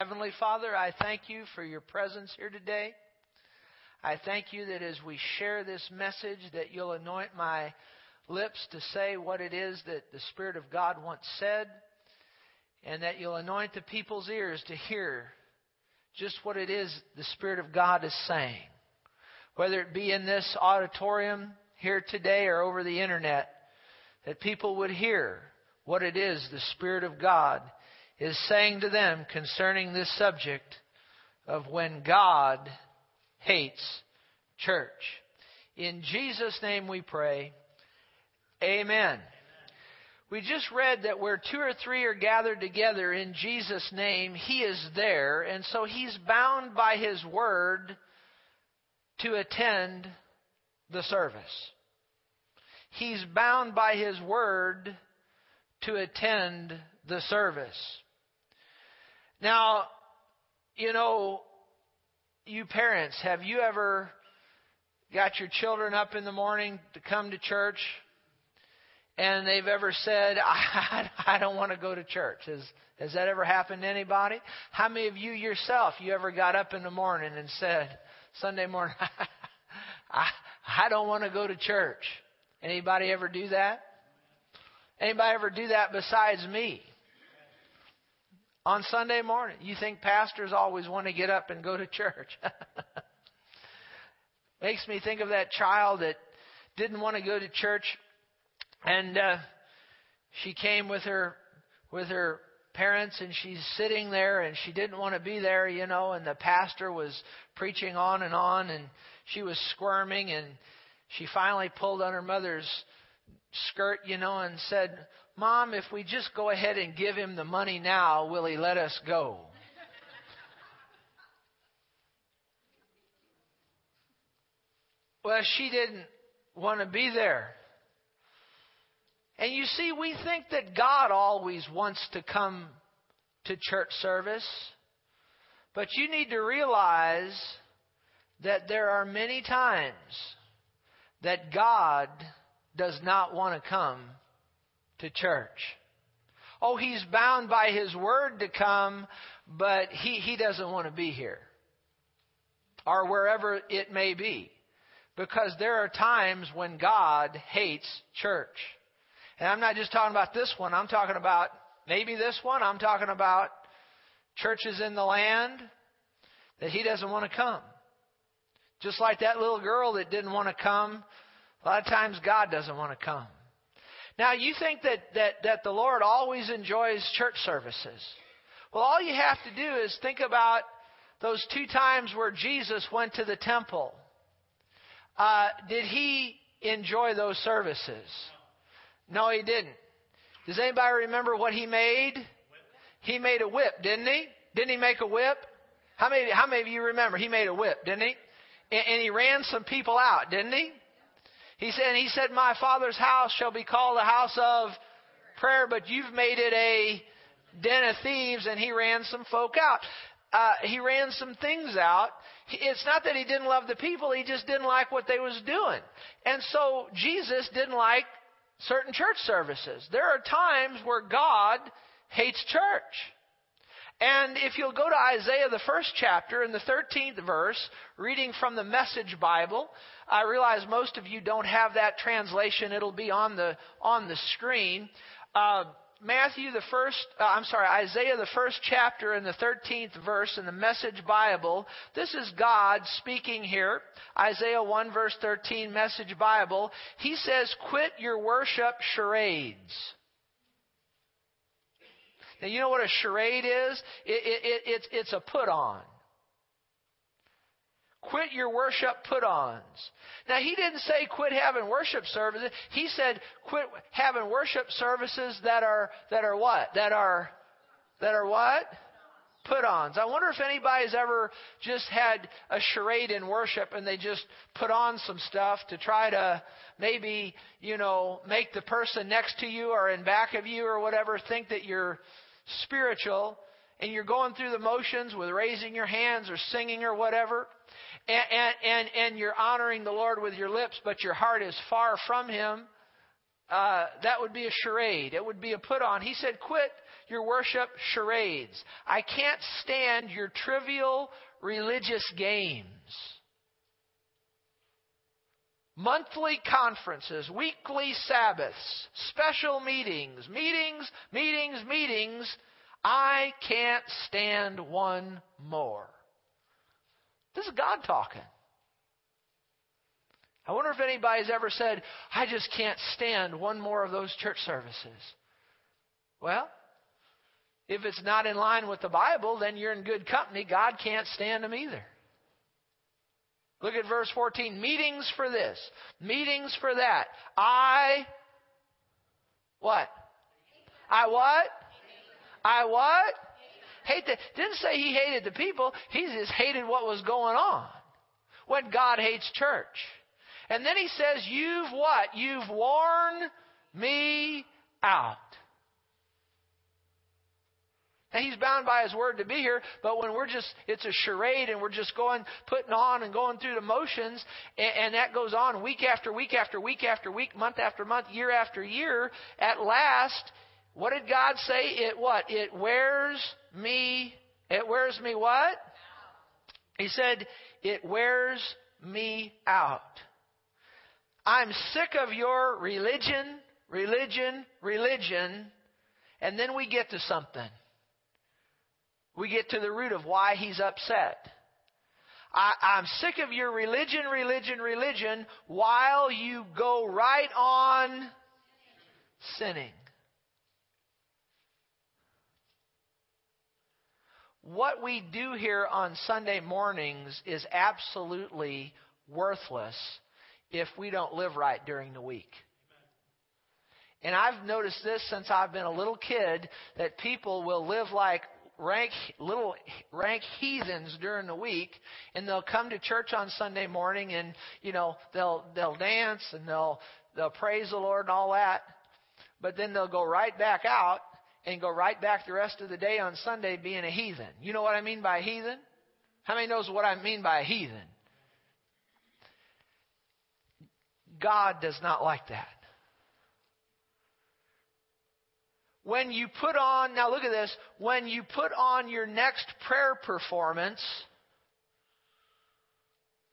Heavenly Father, I thank you for your presence here today. I thank you that as we share this message that you'll anoint my lips to say what it is that the Spirit of God once said and that you'll anoint the people's ears to hear just what it is the Spirit of God is saying. Whether it be in this auditorium here today or over the internet, that people would hear what it is the Spirit of God is saying to them concerning this subject of when God hates church. In Jesus' name we pray. Amen. We just read that where two or three are gathered together in Jesus' name, He is there, and so He's bound by His word to attend the service. He's bound by His word to attend the service. Now, you know, you parents, have you ever got your children up in the morning to come to church and they've ever said, I, I don't want to go to church? Has, has that ever happened to anybody? How many of you yourself, you ever got up in the morning and said, Sunday morning, I, I don't want to go to church? Anybody ever do that? Anybody ever do that besides me? On Sunday morning, you think pastors always want to get up and go to church. Makes me think of that child that didn't want to go to church and uh, she came with her with her parents and she's sitting there and she didn't want to be there, you know, and the pastor was preaching on and on and she was squirming and she finally pulled on her mother's skirt, you know, and said, Mom, if we just go ahead and give him the money now, will he let us go? well, she didn't want to be there. And you see, we think that God always wants to come to church service. But you need to realize that there are many times that God does not want to come to church. Oh, he's bound by his word to come, but he, he doesn't want to be here. Or wherever it may be. Because there are times when God hates church. And I'm not just talking about this one, I'm talking about maybe this one, I'm talking about churches in the land that he doesn't want to come. Just like that little girl that didn't want to come, a lot of times God doesn't want to come. Now, you think that, that, that the Lord always enjoys church services. Well, all you have to do is think about those two times where Jesus went to the temple. Uh, did he enjoy those services? No, he didn't. Does anybody remember what he made? He made a whip, didn't he? Didn't he make a whip? How many, how many of you remember he made a whip, didn't he? And, and he ran some people out, didn't he? He said, he said, my father's house shall be called a house of prayer, but you've made it a den of thieves, and he ran some folk out. Uh, he ran some things out. It's not that he didn't love the people, he just didn't like what they was doing. And so Jesus didn't like certain church services. There are times where God hates church. And if you'll go to Isaiah, the first chapter, in the 13th verse, reading from the Message Bible, I realize most of you don't have that translation. It'll be on the, on the screen. Uh, Matthew, the first, uh, I'm sorry, Isaiah, the first chapter and the 13th verse in the Message Bible. This is God speaking here. Isaiah 1 verse 13, Message Bible. He says, quit your worship charades. Now, you know what a charade is? It, it, it, it's, it's a put on. Quit your worship put ons. Now, he didn't say quit having worship services. He said quit having worship services that are, that are what? That are, that are what? Put ons. I wonder if anybody's ever just had a charade in worship and they just put on some stuff to try to maybe, you know, make the person next to you or in back of you or whatever think that you're spiritual and you're going through the motions with raising your hands or singing or whatever and, and, and, and you're honoring the Lord with your lips, but your heart is far from Him, uh, that would be a charade. It would be a put on. He said, quit your worship charades. I can't stand your trivial religious games. Monthly conferences, weekly Sabbaths, special meetings, meetings, meetings, meetings. I can't stand one more. This is God talking. I wonder if anybody's ever said, I just can't stand one more of those church services. Well, if it's not in line with the Bible, then you're in good company. God can't stand them either. Look at verse 14. Meetings for this, meetings for that. I, what? I what? I what? Hate the, didn't say he hated the people. He just hated what was going on. When God hates church. And then he says, You've what? You've worn me out. He's bound by his word to be here, but when we're just, it's a charade and we're just going, putting on and going through the motions, and, and that goes on week after week after week after week, month after month, year after year, at last, what did God say? It what? It wears me, it wears me what? He said, it wears me out. I'm sick of your religion, religion, religion. And then we get to something. We get to the root of why he's upset. I, am sick of your religion, religion, religion, while you go right on sinning. What we do here on Sunday mornings is absolutely worthless if we don't live right during the week. And I've noticed this since I've been a little kid that people will live like rank little rank heathens during the week and they'll come to church on Sunday morning and you know they'll they'll dance and they'll they'll praise the Lord and all that but then they'll go right back out and go right back the rest of the day on Sunday being a heathen. You know what I mean by heathen? How many knows what I mean by a heathen? God does not like that. When you put on, now look at this, when you put on your next prayer performance,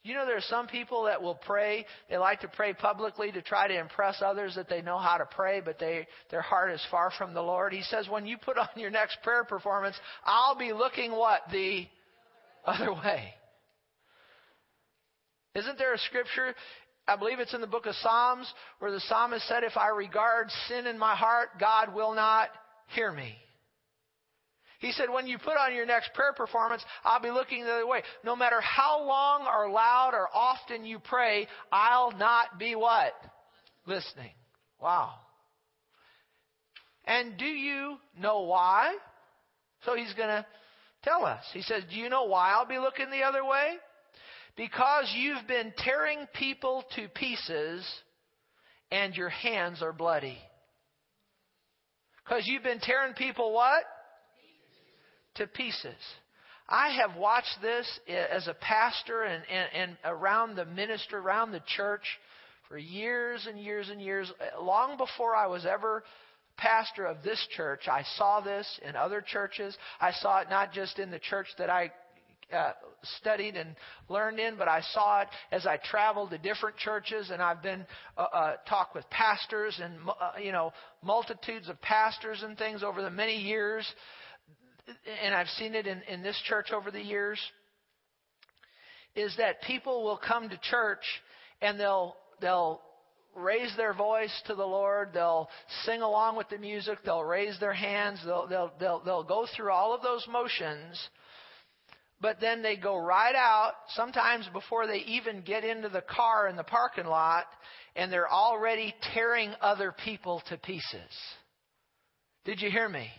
you know, there are some people that will pray. They like to pray publicly to try to impress others that they know how to pray, but they, their heart is far from the Lord. He says, when you put on your next prayer performance, I'll be looking what? The other way. Isn't there a scripture I believe it's in the book of Psalms where the psalmist said, If I regard sin in my heart, God will not hear me. He said, when you put on your next prayer performance, I'll be looking the other way. No matter how long or loud or often you pray, I'll not be what? Listening. Wow. And do you know why? So he's going to tell us. He says, Do you know why I'll be looking the other way? Because you've been tearing people to pieces and your hands are bloody. Because you've been tearing people what? To pieces. I have watched this as a pastor and, and, and around the minister, around the church for years and years and years. Long before I was ever pastor of this church, I saw this in other churches. I saw it not just in the church that I uh, studied and learned in, but I saw it as I traveled to different churches and I've been uh, uh, talked with pastors and uh, you know multitudes of pastors and things over the many years, and I've seen it in, in this church over the years. Is that people will come to church and they'll they'll raise their voice to the Lord. They'll sing along with the music. They'll raise their hands. They'll, they'll, they'll, they'll go through all of those motions but then they go right out, sometimes before they even get into the car in the parking lot, and they're already tearing other people to pieces. Did you hear me?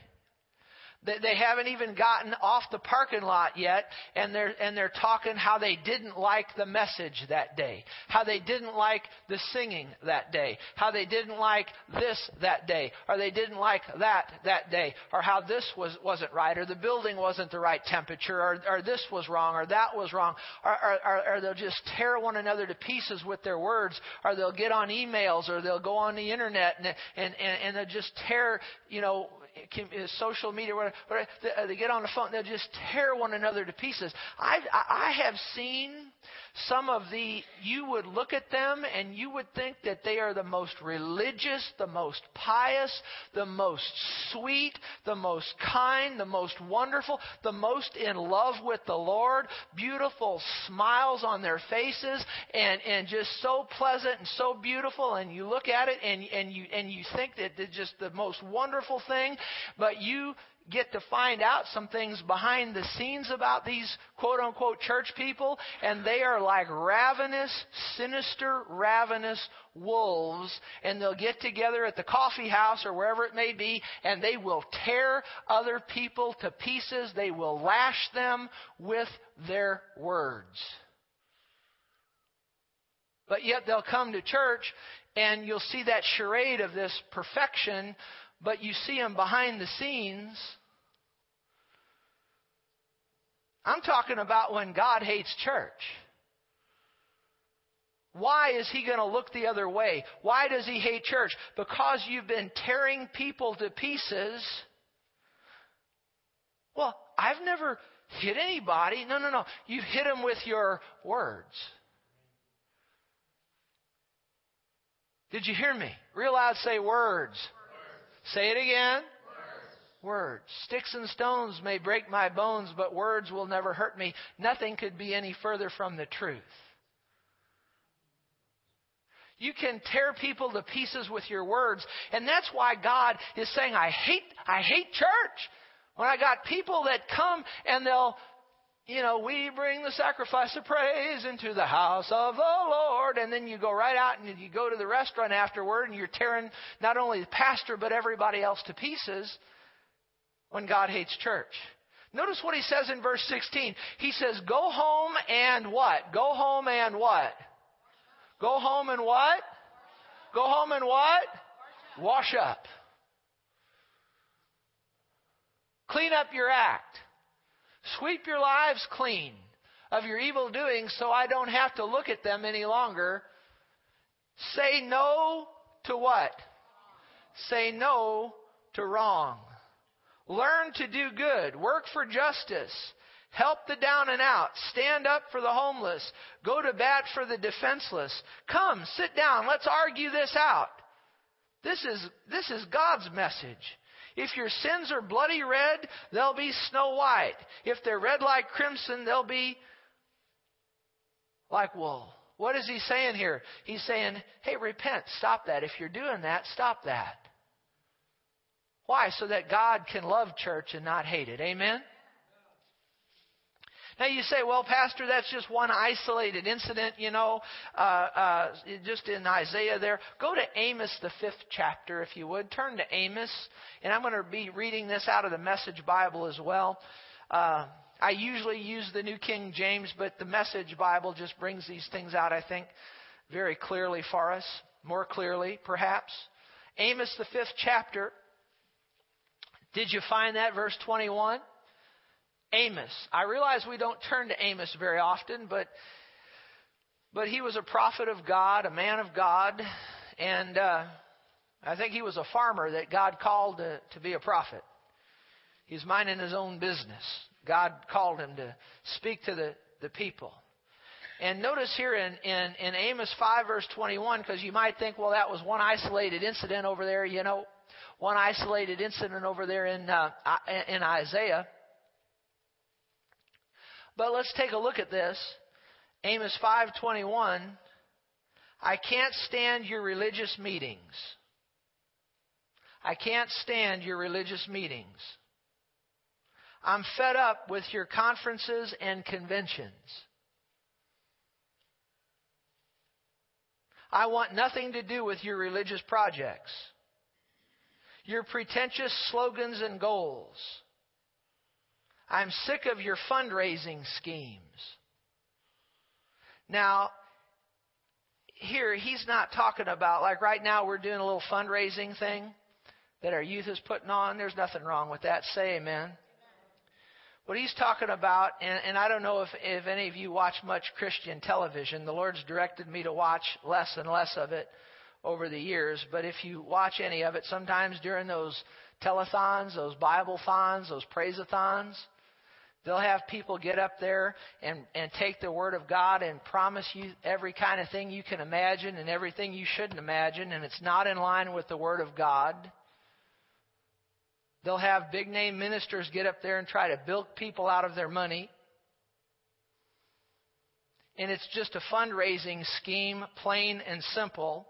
They haven't even gotten off the parking lot yet, and they're, and they're talking how they didn't like the message that day, how they didn't like the singing that day, how they didn't like this that day, or they didn't like that that day, or how this was, wasn't right, or the building wasn't the right temperature, or, or this was wrong, or that was wrong, or, or, or they'll just tear one another to pieces with their words, or they'll get on emails, or they'll go on the internet and, and, and, and they'll just tear, you know, Uh, social media, whatever, uh, they, uh, they get on the phone, they'll just tear one another to pieces. I, I have seen some of the, you would look at them and you would think that they are the most religious, the most pious, the most sweet, the most kind, the most wonderful, the most in love with the Lord, beautiful smiles on their faces, and, and just so pleasant and so beautiful. And you look at it and, and, you, and you think that it's just the most wonderful thing, but you get to find out some things behind the scenes about these quote unquote church people, and they are like ravenous, sinister, ravenous wolves, and they'll get together at the coffee house or wherever it may be, and they will tear other people to pieces. They will lash them with their words. But yet they'll come to church and you'll see that charade of this perfection but you see them behind the scenes. I'm talking about when God hates church. Why is he going to look the other way? Why does he hate church? Because you've been tearing people to pieces. Well, I've never hit anybody. No, no, no. You've hit them with your words. Did you hear me? Real loud say words. Say it again. Words. words. Sticks and stones may break my bones, but words will never hurt me. Nothing could be any further from the truth. You can tear people to pieces with your words, and that's why God is saying, I hate, I hate church. When I got people that come and they'll you know, we bring the sacrifice of praise into the house of the Lord. And then you go right out and you go to the restaurant afterward and you're tearing not only the pastor but everybody else to pieces when God hates church. Notice what he says in verse 16. He says, Go home and what? Go home and what? Go home and what? Go home and what? Wash up. Clean up your act. Sweep your lives clean of your evil doings so I don't have to look at them any longer. Say no to what? Say no to wrong. Learn to do good. Work for justice. Help the down and out. Stand up for the homeless. Go to bat for the defenseless. Come, sit down. Let's argue this out. This is, this is God's message. If your sins are bloody red, they'll be snow white. If they're red like crimson, they'll be like wool. What is he saying here? He's saying, hey, repent. Stop that. If you're doing that, stop that. Why? So that God can love church and not hate it. Amen? Now you say, well, Pastor, that's just one isolated incident, you know, uh, uh, just in Isaiah there. Go to Amos, the fifth chapter, if you would. Turn to Amos. And I'm going to be reading this out of the Message Bible as well. Uh, I usually use the New King James, but the Message Bible just brings these things out, I think, very clearly for us. More clearly, perhaps. Amos, the fifth chapter. Did you find that, verse 21? Amos. I realize we don't turn to Amos very often, but but he was a prophet of God, a man of God, and uh, I think he was a farmer that God called to, to be a prophet. He's minding his own business. God called him to speak to the, the people. And notice here in, in, in Amos 5, verse 21, because you might think, well, that was one isolated incident over there, you know, one isolated incident over there in, uh, in Isaiah. But let's take a look at this. Amos 5:21 I can't stand your religious meetings. I can't stand your religious meetings. I'm fed up with your conferences and conventions. I want nothing to do with your religious projects, your pretentious slogans and goals. I'm sick of your fundraising schemes. Now, here, he's not talking about, like right now, we're doing a little fundraising thing that our youth is putting on. There's nothing wrong with that. Say amen. What he's talking about, and, and I don't know if, if any of you watch much Christian television. The Lord's directed me to watch less and less of it over the years. But if you watch any of it, sometimes during those telethons, those Bible thons, those praise-a-thons. They'll have people get up there and, and take the Word of God and promise you every kind of thing you can imagine and everything you shouldn't imagine, and it's not in line with the Word of God. They'll have big name ministers get up there and try to bilk people out of their money. And it's just a fundraising scheme, plain and simple.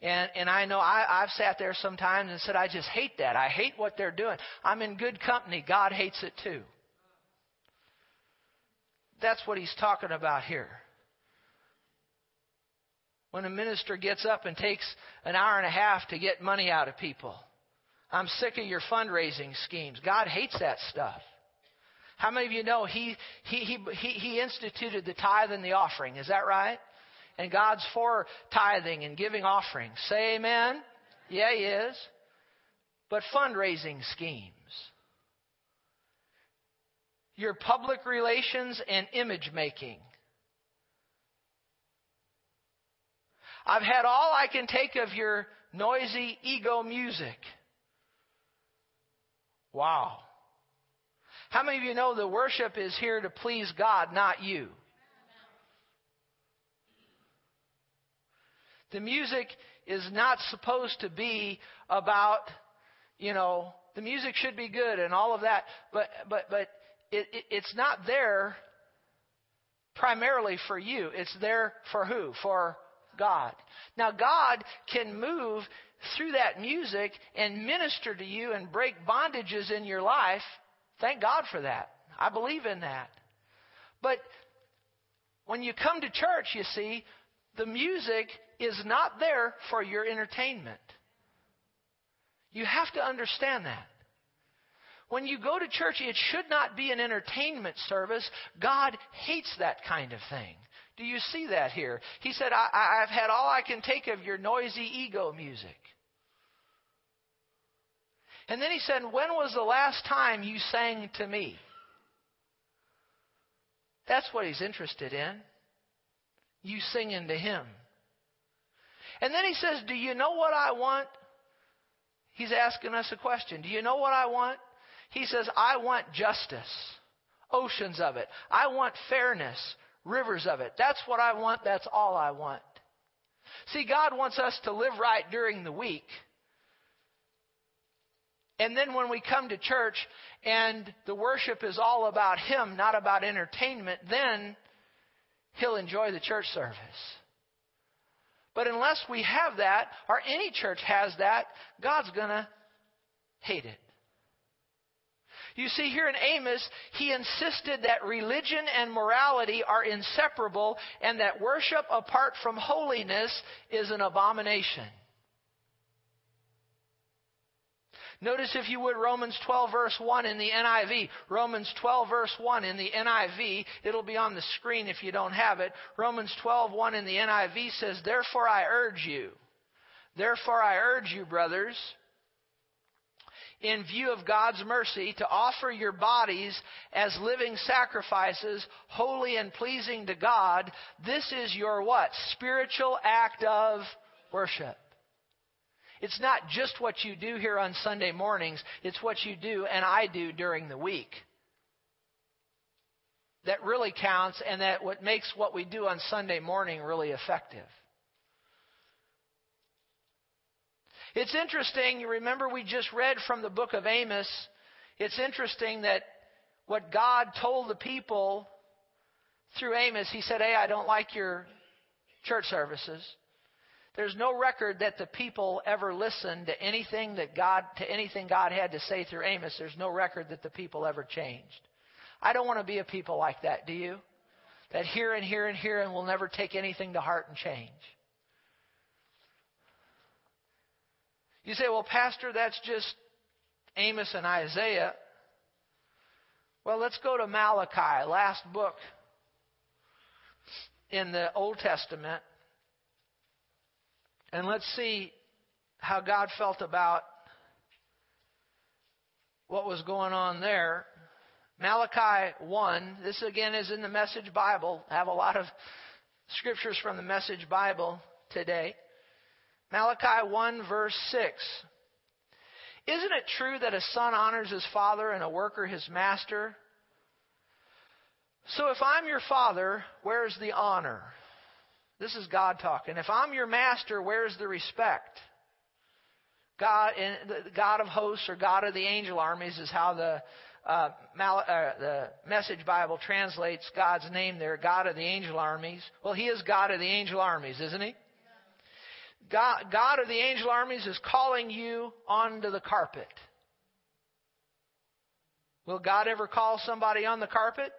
And, and I know I, I've sat there sometimes and said, I just hate that. I hate what they're doing. I'm in good company. God hates it too. That's what he's talking about here. When a minister gets up and takes an hour and a half to get money out of people, I'm sick of your fundraising schemes. God hates that stuff. How many of you know he, he, he, he, instituted the tithe and the offering? Is that right? And God's for tithing and giving offerings. Say amen. Yeah, He is. But fundraising schemes. Your public relations and image making. I've had all I can take of your noisy ego music. Wow. How many of you know the worship is here to please God, not you? The music is not supposed to be about, you know, the music should be good and all of that, but but but it, it, it's not there primarily for you. It's there for who? For God. Now God can move through that music and minister to you and break bondages in your life. Thank God for that. I believe in that. But when you come to church, you see, the music is not there for your entertainment. You have to understand that. When you go to church, it should not be an entertainment service. God hates that kind of thing. Do you see that here? He said, I, have had all I can take of your noisy ego music. And then he said, When was the last time you sang to me? That's what he's interested in. You singing to him. And then he says, Do you know what I want? He's asking us a question. Do you know what I want? He says, I want justice, oceans of it. I want fairness, rivers of it. That's what I want. That's all I want. See, God wants us to live right during the week. And then when we come to church and the worship is all about Him, not about entertainment, then He'll enjoy the church service. But unless we have that, or any church has that, God's going to hate it. You see, here in Amos, he insisted that religion and morality are inseparable and that worship apart from holiness is an abomination. Notice, if you would, Romans 12, verse 1 in the NIV. Romans 12, verse 1 in the NIV. It'll be on the screen if you don't have it. Romans 12, 1 in the NIV says, Therefore I urge you, therefore I urge you, brothers, in view of God's mercy, to offer your bodies as living sacrifices, holy and pleasing to God. This is your what? Spiritual act of worship. It's not just what you do here on Sunday mornings, it's what you do and I do during the week. That really counts and that what makes what we do on Sunday morning really effective. It's interesting, you remember we just read from the book of Amos. It's interesting that what God told the people through Amos, he said, Hey, I don't like your church services. There's no record that the people ever listened to anything that God to anything God had to say through Amos. There's no record that the people ever changed. I don't want to be a people like that, do you? That hear and hear and hear and will never take anything to heart and change. You say, well, Pastor, that's just Amos and Isaiah. Well, let's go to Malachi, last book in the Old Testament. And let's see how God felt about what was going on there. Malachi 1, this again is in the Message Bible. I have a lot of scriptures from the Message Bible today. Malachi 1, verse 6. Isn't it true that a son honors his father and a worker his master? So if I'm your father, where's the honor? This is God talking. If I'm your master, where's the respect? God, the God of hosts or God of the angel armies is how the uh, Mal- uh, the Message Bible translates God's name there, God of the angel armies. Well, He is God of the angel armies, isn't He? God, God of the angel armies is calling you onto the carpet. Will God ever call somebody on the carpet?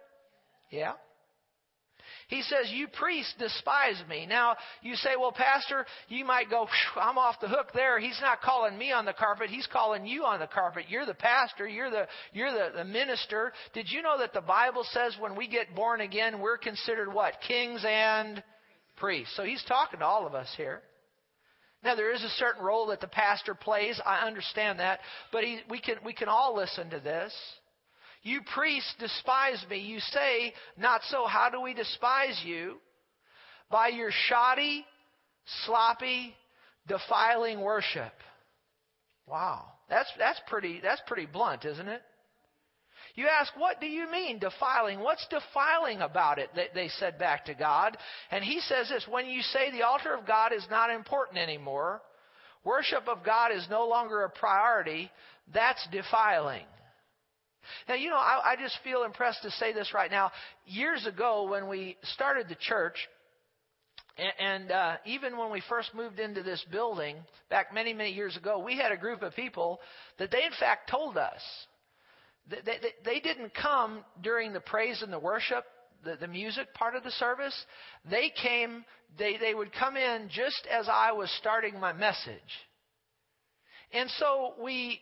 Yeah. He says, You priests despise me. Now, you say, Well, Pastor, you might go, I'm off the hook there. He's not calling me on the carpet. He's calling you on the carpet. You're the pastor. You're the, you're the, the minister. Did you know that the Bible says when we get born again, we're considered what? Kings and priests. So he's talking to all of us here. Now there is a certain role that the pastor plays. I understand that, but he, we can we can all listen to this. You priests despise me. You say, not so. How do we despise you? By your shoddy, sloppy, defiling worship. Wow. That's, that's pretty, that's pretty blunt, isn't it? You ask, what do you mean defiling? What's defiling about it? They, said back to God. And he says this, when you say the altar of God is not important anymore, worship of God is no longer a priority, that's defiling. Now, you know, I, I just feel impressed to say this right now. Years ago, when we started the church, and, uh, even when we first moved into this building back many, many years ago, we had a group of people that they, in fact, told us they, they, they didn't come during the praise and the worship, the, the music part of the service. They came, they, they would come in just as I was starting my message. And so we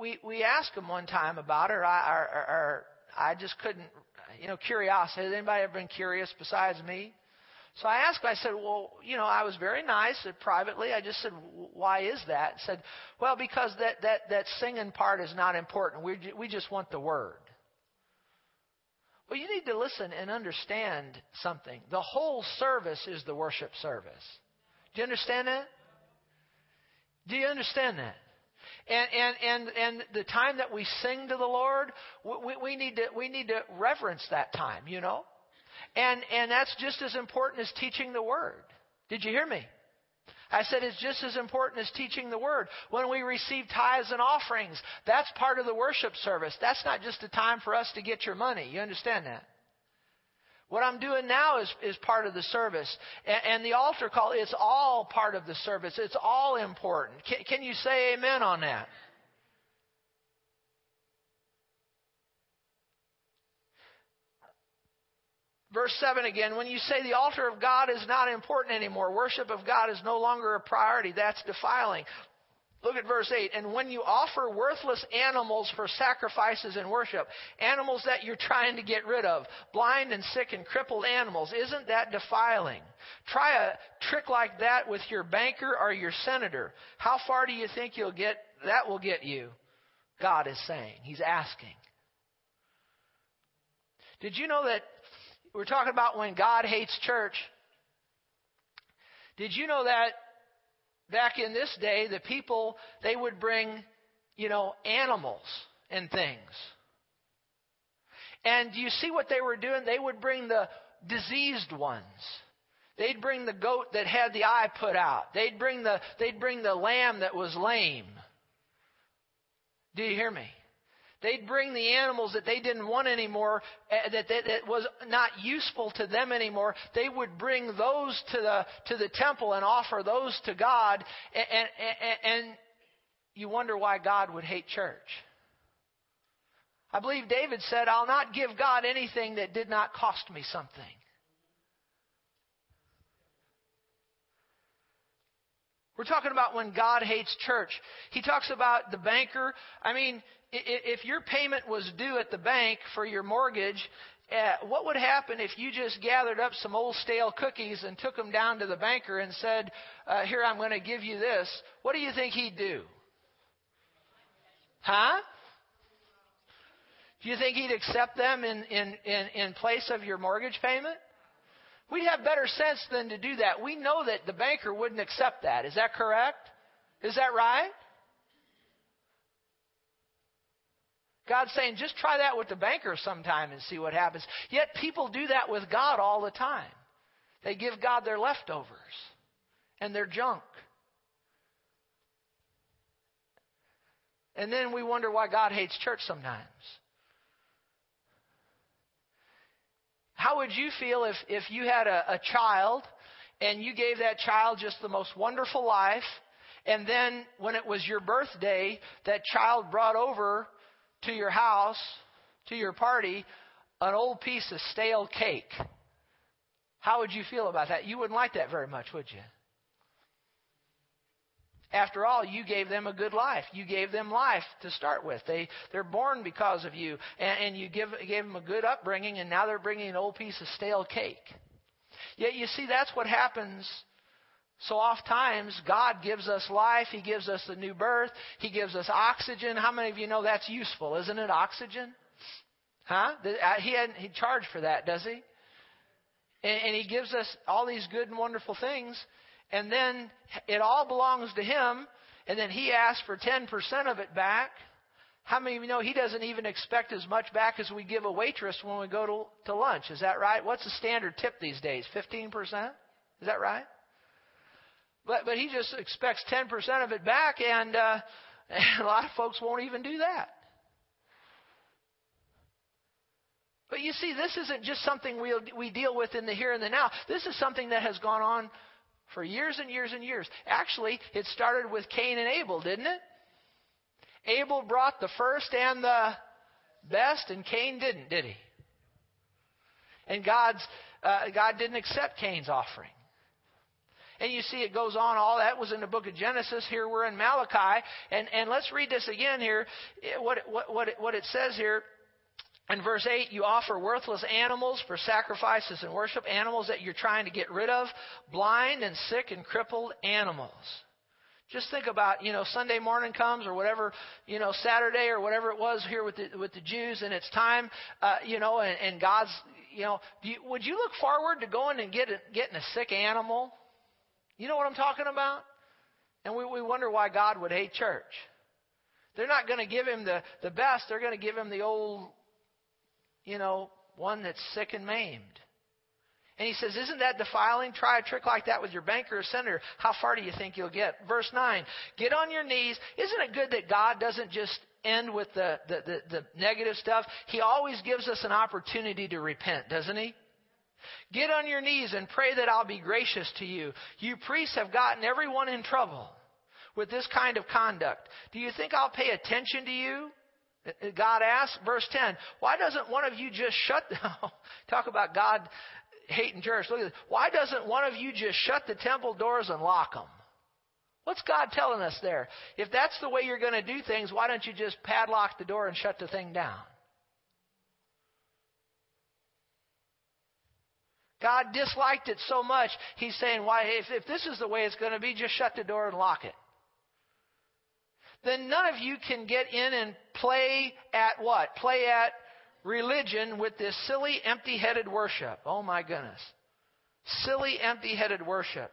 we, we, asked them one time about it, or I, or, or I just couldn't, you know, curiosity. Has anybody ever been curious besides me? So I asked I said, well, you know, I was very nice uh, privately. I just said, why is that? I said, well, because that, that, that singing part is not important. We, we just want the word. Well, you need to listen and understand something. The whole service is the worship service. Do you understand that? Do you understand that? And, and, and, and the time that we sing to the Lord, we, we, need to, we need to reverence that time, you know? And, and that's just as important as teaching the Word. Did you hear me? I said it's just as important as teaching the Word. When we receive tithes and offerings, that's part of the worship service. That's not just a time for us to get your money. You understand that? What I'm doing now is, is part of the service. And, and, the altar call it's all part of the service. It's all important. Can, can you say amen on that? Verse 7 again, when you say the altar of God is not important anymore, worship of God is no longer a priority, that's defiling. Look at verse 8. And when you offer worthless animals for sacrifices and worship, animals that you're trying to get rid of, blind and sick and crippled animals, isn't that defiling? Try a trick like that with your banker or your senator. How far do you think you'll get? That will get you. God is saying. He's asking. Did you know that we're talking about when God hates church? Did you know that back in this day, the people, they would bring, you know, animals and things. And do you see what they were doing? They would bring the diseased ones. They'd bring the goat that had the eye put out. They'd bring the, they'd bring the lamb that was lame. Do you hear me? They'd bring the animals that they didn't want anymore, uh, that, that, that, was not useful to them anymore. They would bring those to the, to the temple and offer those to God. And, and, and you wonder why God would hate church. I believe David said, I'll not give God anything that did not cost me something. We're talking about when God hates church. He talks about the banker. I mean, if your payment was due at the bank for your mortgage, uh, what would happen if you just gathered up some old stale cookies and took them down to the banker and said, uh, Here, I'm going to give you this? What do you think he'd do? Huh? Do you think he'd accept them in, in, in, in place of your mortgage payment? We'd have better sense than to do that. We know that the banker wouldn't accept that. Is that correct? Is that right? God's saying, just try that with the banker sometime and see what happens. Yet people do that with God all the time. They give God their leftovers and their junk. And then we wonder why God hates church sometimes. How would you feel if, if you had a, a child and you gave that child just the most wonderful life, and then when it was your birthday, that child brought over to your house, to your party, an old piece of stale cake? How would you feel about that? You wouldn't like that very much, would you? After all, you gave them a good life. You gave them life to start with. They, they're born because of you. And, and you give, gave them a good upbringing, and now they're bringing an old piece of stale cake. Yet you see, that's what happens so oft times God gives us life, He gives us the new birth, He gives us oxygen. How many of you know that's useful, isn't it? Oxygen? Huh? Uh, he hadn't he charged for that, does he? And, and He gives us all these good and wonderful things and then it all belongs to him, and then he asks for 10% of it back. How many of you know he doesn't even expect as much back as we give a waitress when we go to, to lunch? Is that right? What's the standard tip these days? 15%? Is that right? But, but he just expects 10% of it back, and, uh, and a lot of folks won't even do that. But you see, this isn't just something we we deal with in the here and the now. This is something that has gone on for years and years and years. Actually, it started with Cain and Abel, didn't it? Abel brought the first and the best, and Cain didn't, did he? And God's uh, God didn't accept Cain's offering. And you see, it goes on. All that was in the book of Genesis. Here we're in Malachi, and and let's read this again here. What what what it, what it says here in verse 8, you offer worthless animals for sacrifices and worship, animals that you're trying to get rid of, blind and sick and crippled animals. Just think about, you know, Sunday morning comes or whatever, you know, Saturday or whatever it was here with the, with the Jews, and it's time, uh, you know, and, and God's, you know, you, would you look forward to going and get a, getting a sick animal? You know what I'm talking about? And we, we wonder why God would hate church. They're not going to give him the, the best, they're going to give him the old you know, one that's sick and maimed. And he says, Isn't that defiling? Try a trick like that with your banker or senator. How far do you think you'll get? Verse 9 Get on your knees. Isn't it good that God doesn't just end with the, the, the, the negative stuff? He always gives us an opportunity to repent, doesn't he? Get on your knees and pray that I'll be gracious to you. You priests have gotten everyone in trouble with this kind of conduct. Do you think I'll pay attention to you? God asks, verse 10, why doesn't one of you just shut, down? talk about God hating church. Look at this. Why doesn't one of you just shut the temple doors and lock them? What's God telling us there? If that's the way you're going to do things, why don't you just padlock the door and shut the thing down? God disliked it so much, He's saying, why, if, if this is the way it's going to be, just shut the door and lock it then none of you can get in and play at what? Play at religion with this silly, empty headed worship. Oh my goodness. Silly, empty headed worship.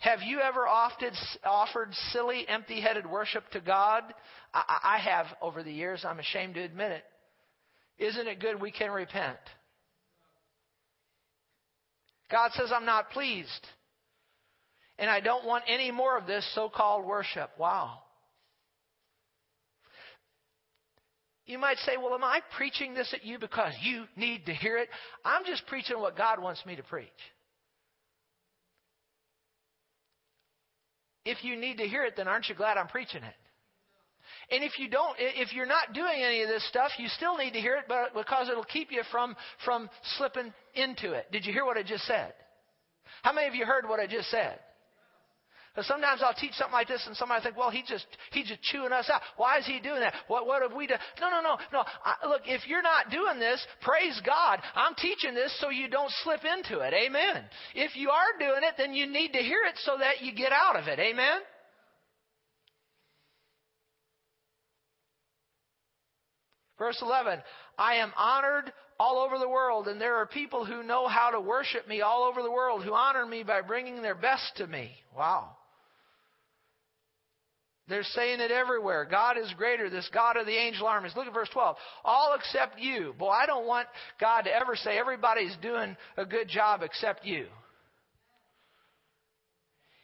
Have you ever offered, silly, empty headed worship to God? I, I have over the years. I'm ashamed to admit it. Isn't it good we can repent? God says, I'm not pleased. And I don't want any more of this so called worship. Wow. You might say, well, am I preaching this at you because you need to hear it? I'm just preaching what God wants me to preach. If you need to hear it, then aren't you glad I'm preaching it? And if you don't, if you're not doing any of this stuff, you still need to hear it, but because it'll keep you from from slipping into it. Did you hear what I just said? How many of you heard what I just said? Sometimes I'll teach something like this, and somebody think, "Well, he just he's just chewing us out. Why is he doing that? What what have we done?" No, no, no, no. I, look, if you're not doing this, praise God. I'm teaching this so you don't slip into it. Amen. If you are doing it, then you need to hear it so that you get out of it. Amen. Verse 11, I am honored all over the world, and there are people who know how to worship me all over the world, who honor me by bringing their best to me. Wow. They're saying it everywhere. God is greater, this God of the angel armies. Look at verse 12. All except you. Boy, I don't want God to ever say everybody's doing a good job except you.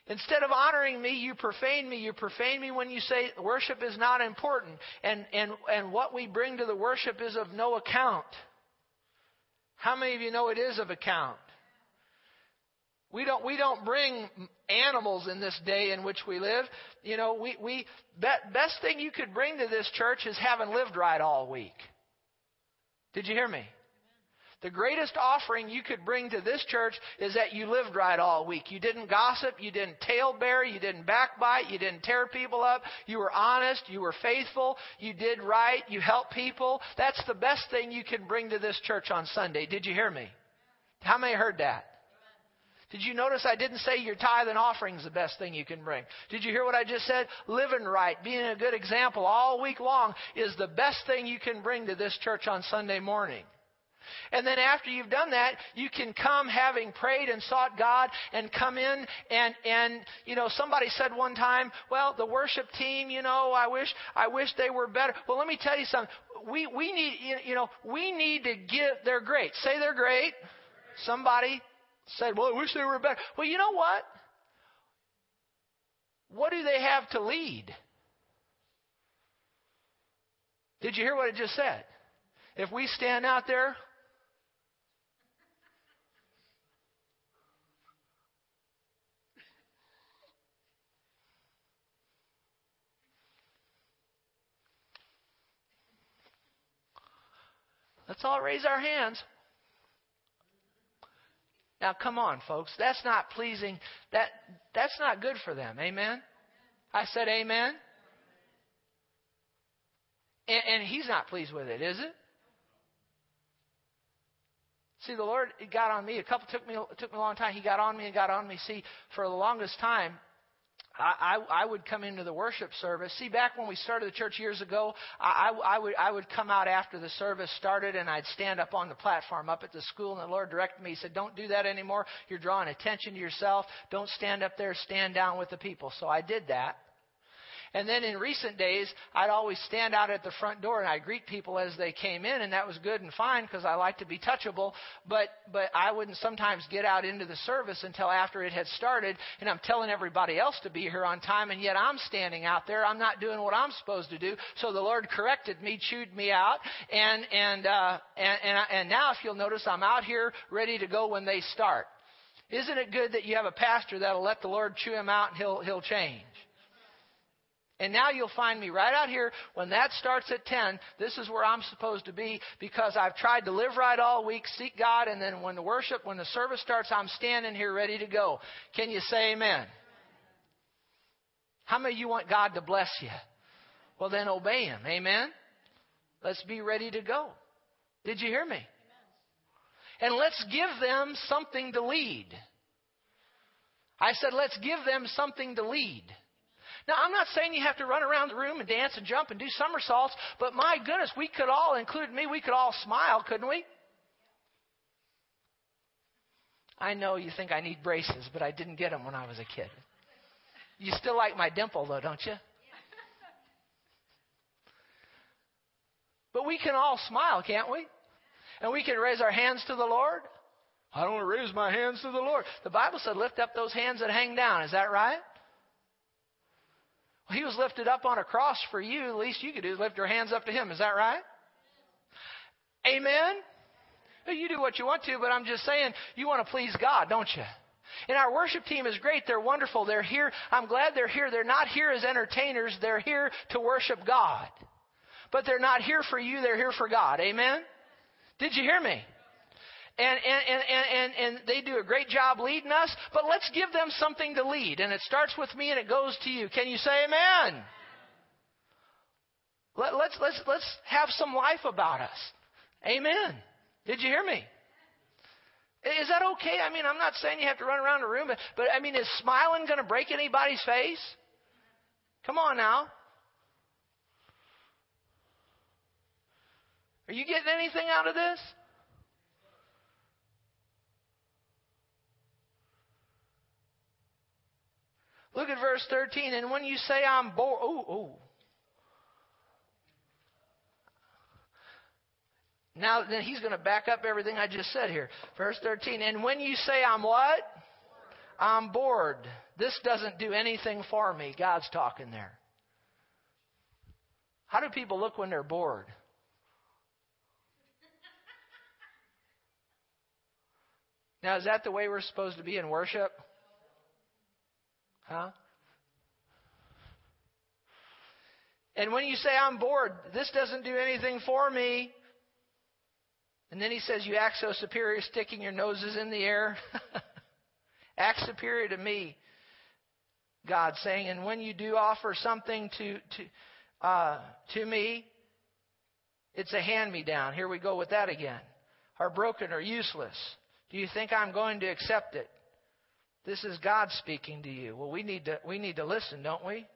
Instead of honoring me, you profane me. You profane me when you say worship is not important. And, and, and what we bring to the worship is of no account. How many of you know it is of account? We don't, we don't bring animals in this day in which we live. You know, we, we, best thing you could bring to this church is having lived right all week. Did you hear me? The greatest offering you could bring to this church is that you lived right all week. You didn't gossip, you didn't tailbear, you didn't backbite, you didn't tear people up, you were honest, you were faithful, you did right, you helped people. That's the best thing you can bring to this church on Sunday. Did you hear me? How many heard that? Did you notice I didn't say your tithe and offering is the best thing you can bring? Did you hear what I just said? Living right, being a good example all week long is the best thing you can bring to this church on Sunday morning. And then after you've done that, you can come having prayed and sought God and come in and, and, you know, somebody said one time, well, the worship team, you know, I wish, I wish they were better. Well, let me tell you something. We, we need, you know, we need to give, they're great. Say they're great. Somebody said, Well, I wish they were back. Well, you know what? What do they have to lead? Did you hear what it just said? If we stand out there, let's all raise our hands. Now, come on, folks. That's not pleasing. That, that's not good for them. Amen? I said amen. And, and he's not pleased with it, is it? See, the Lord got on me. A couple took me took me a long time. He got on me and got on me. See, for the longest time, I, I, I would come into the worship service. See, back when we started the church years ago, I, I, would, I would come out after the service started and I'd stand up on the platform up at the school and the Lord directed me. He said, Don't do that anymore. You're drawing attention to yourself. Don't stand up there, stand down with the people. So I did that. And then in recent days, I'd always stand out at the front door and I'd greet people as they came in, and that was good and fine because I like to be touchable. But but I wouldn't sometimes get out into the service until after it had started, and I'm telling everybody else to be here on time, and yet I'm standing out there. I'm not doing what I'm supposed to do. So the Lord corrected me, chewed me out, and and uh, and and, and now if you'll notice, I'm out here ready to go when they start. Isn't it good that you have a pastor that'll let the Lord chew him out and he'll he'll change? And now you'll find me right out here when that starts at 10. This is where I'm supposed to be because I've tried to live right all week, seek God, and then when the worship, when the service starts, I'm standing here ready to go. Can you say amen? How many of you want God to bless you? Well, then obey Him. Amen? Let's be ready to go. Did you hear me? And let's give them something to lead. I said, let's give them something to lead. Now, I'm not saying you have to run around the room and dance and jump and do somersaults, but my goodness, we could all, including me, we could all smile, couldn't we? I know you think I need braces, but I didn't get them when I was a kid. You still like my dimple, though, don't you? But we can all smile, can't we? And we can raise our hands to the Lord. I don't want to raise my hands to the Lord. The Bible said, lift up those hands that hang down. Is that right? He was lifted up on a cross for you. The least you could do is lift your hands up to him. Is that right? Amen? You do what you want to, but I'm just saying you want to please God, don't you? And our worship team is great. They're wonderful. They're here. I'm glad they're here. They're not here as entertainers. They're here to worship God. But they're not here for you. They're here for God. Amen? Did you hear me? And, and, and, and, and they do a great job leading us, but let's give them something to lead. And it starts with me and it goes to you. Can you say amen? Let, let's, let's, let's have some life about us. Amen. Did you hear me? Is that okay? I mean, I'm not saying you have to run around the room, but, but I mean, is smiling going to break anybody's face? Come on now. Are you getting anything out of this? Look at verse 13. And when you say I'm bored, ooh, ooh. Now, then he's going to back up everything I just said here. Verse 13. And when you say I'm what? I'm bored. This doesn't do anything for me. God's talking there. How do people look when they're bored? Now, is that the way we're supposed to be in worship? Huh? And when you say, I'm bored, this doesn't do anything for me. And then he says, You act so superior, sticking your noses in the air. act superior to me, God saying. And when you do offer something to, to, uh, to me, it's a hand me down. Here we go with that again. Are broken or useless. Do you think I'm going to accept it? This is God speaking to you. Well, we need to, we need to listen, don't we?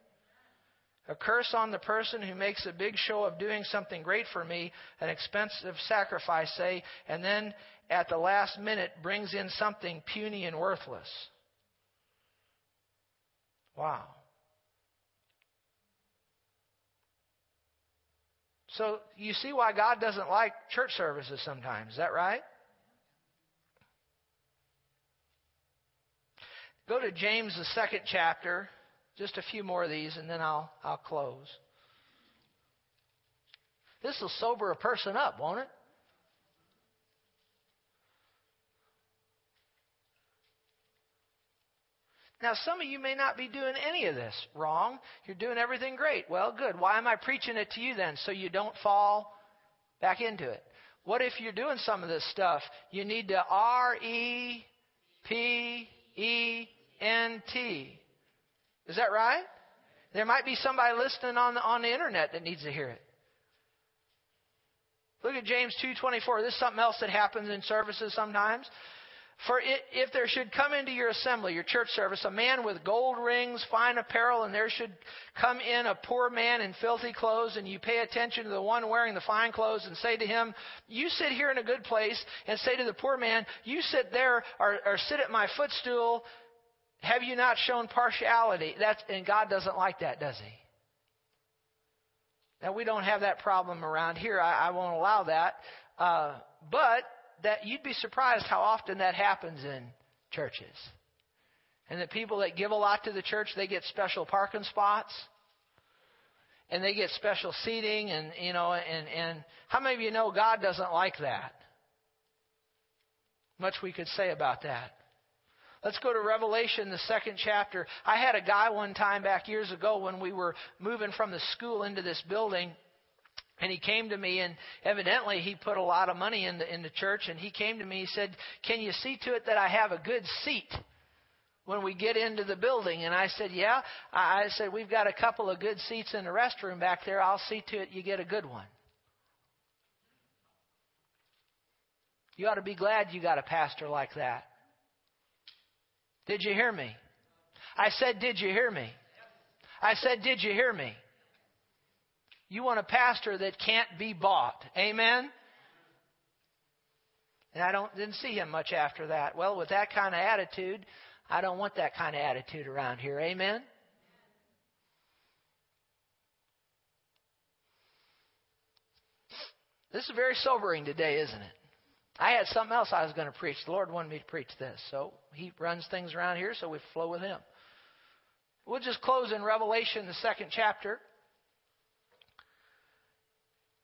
A curse on the person who makes a big show of doing something great for me, an expensive sacrifice, say, and then at the last minute brings in something puny and worthless. Wow. So you see why God doesn't like church services sometimes, is that right? Go to James, the second chapter. Just a few more of these, and then I'll, I'll close. This will sober a person up, won't it? Now, some of you may not be doing any of this wrong. You're doing everything great. Well, good. Why am I preaching it to you then? So you don't fall back into it. What if you're doing some of this stuff? You need to R E P E N T. Is that right? There might be somebody listening on the, on the internet that needs to hear it. Look at James 2:24. This is something else that happens in services sometimes. For if there should come into your assembly, your church service, a man with gold rings, fine apparel, and there should come in a poor man in filthy clothes, and you pay attention to the one wearing the fine clothes and say to him, You sit here in a good place, and say to the poor man, You sit there or, or sit at my footstool, have you not shown partiality? That's, and God doesn't like that, does He? Now, we don't have that problem around here. I, I won't allow that. Uh, but that you'd be surprised how often that happens in churches. And the people that give a lot to the church, they get special parking spots. And they get special seating and you know and, and how many of you know God doesn't like that? Much we could say about that. Let's go to Revelation, the second chapter. I had a guy one time back years ago when we were moving from the school into this building. And he came to me, and evidently he put a lot of money in the, in the church. And he came to me, he said, Can you see to it that I have a good seat when we get into the building? And I said, Yeah. I said, We've got a couple of good seats in the restroom back there. I'll see to it you get a good one. You ought to be glad you got a pastor like that. Did you hear me? I said, Did you hear me? I said, Did you hear me? You want a pastor that can't be bought. Amen? And I don't didn't see him much after that. Well, with that kind of attitude, I don't want that kind of attitude around here. Amen? This is very sobering today, isn't it? I had something else I was going to preach. The Lord wanted me to preach this. So He runs things around here, so we flow with Him. We'll just close in Revelation, the second chapter.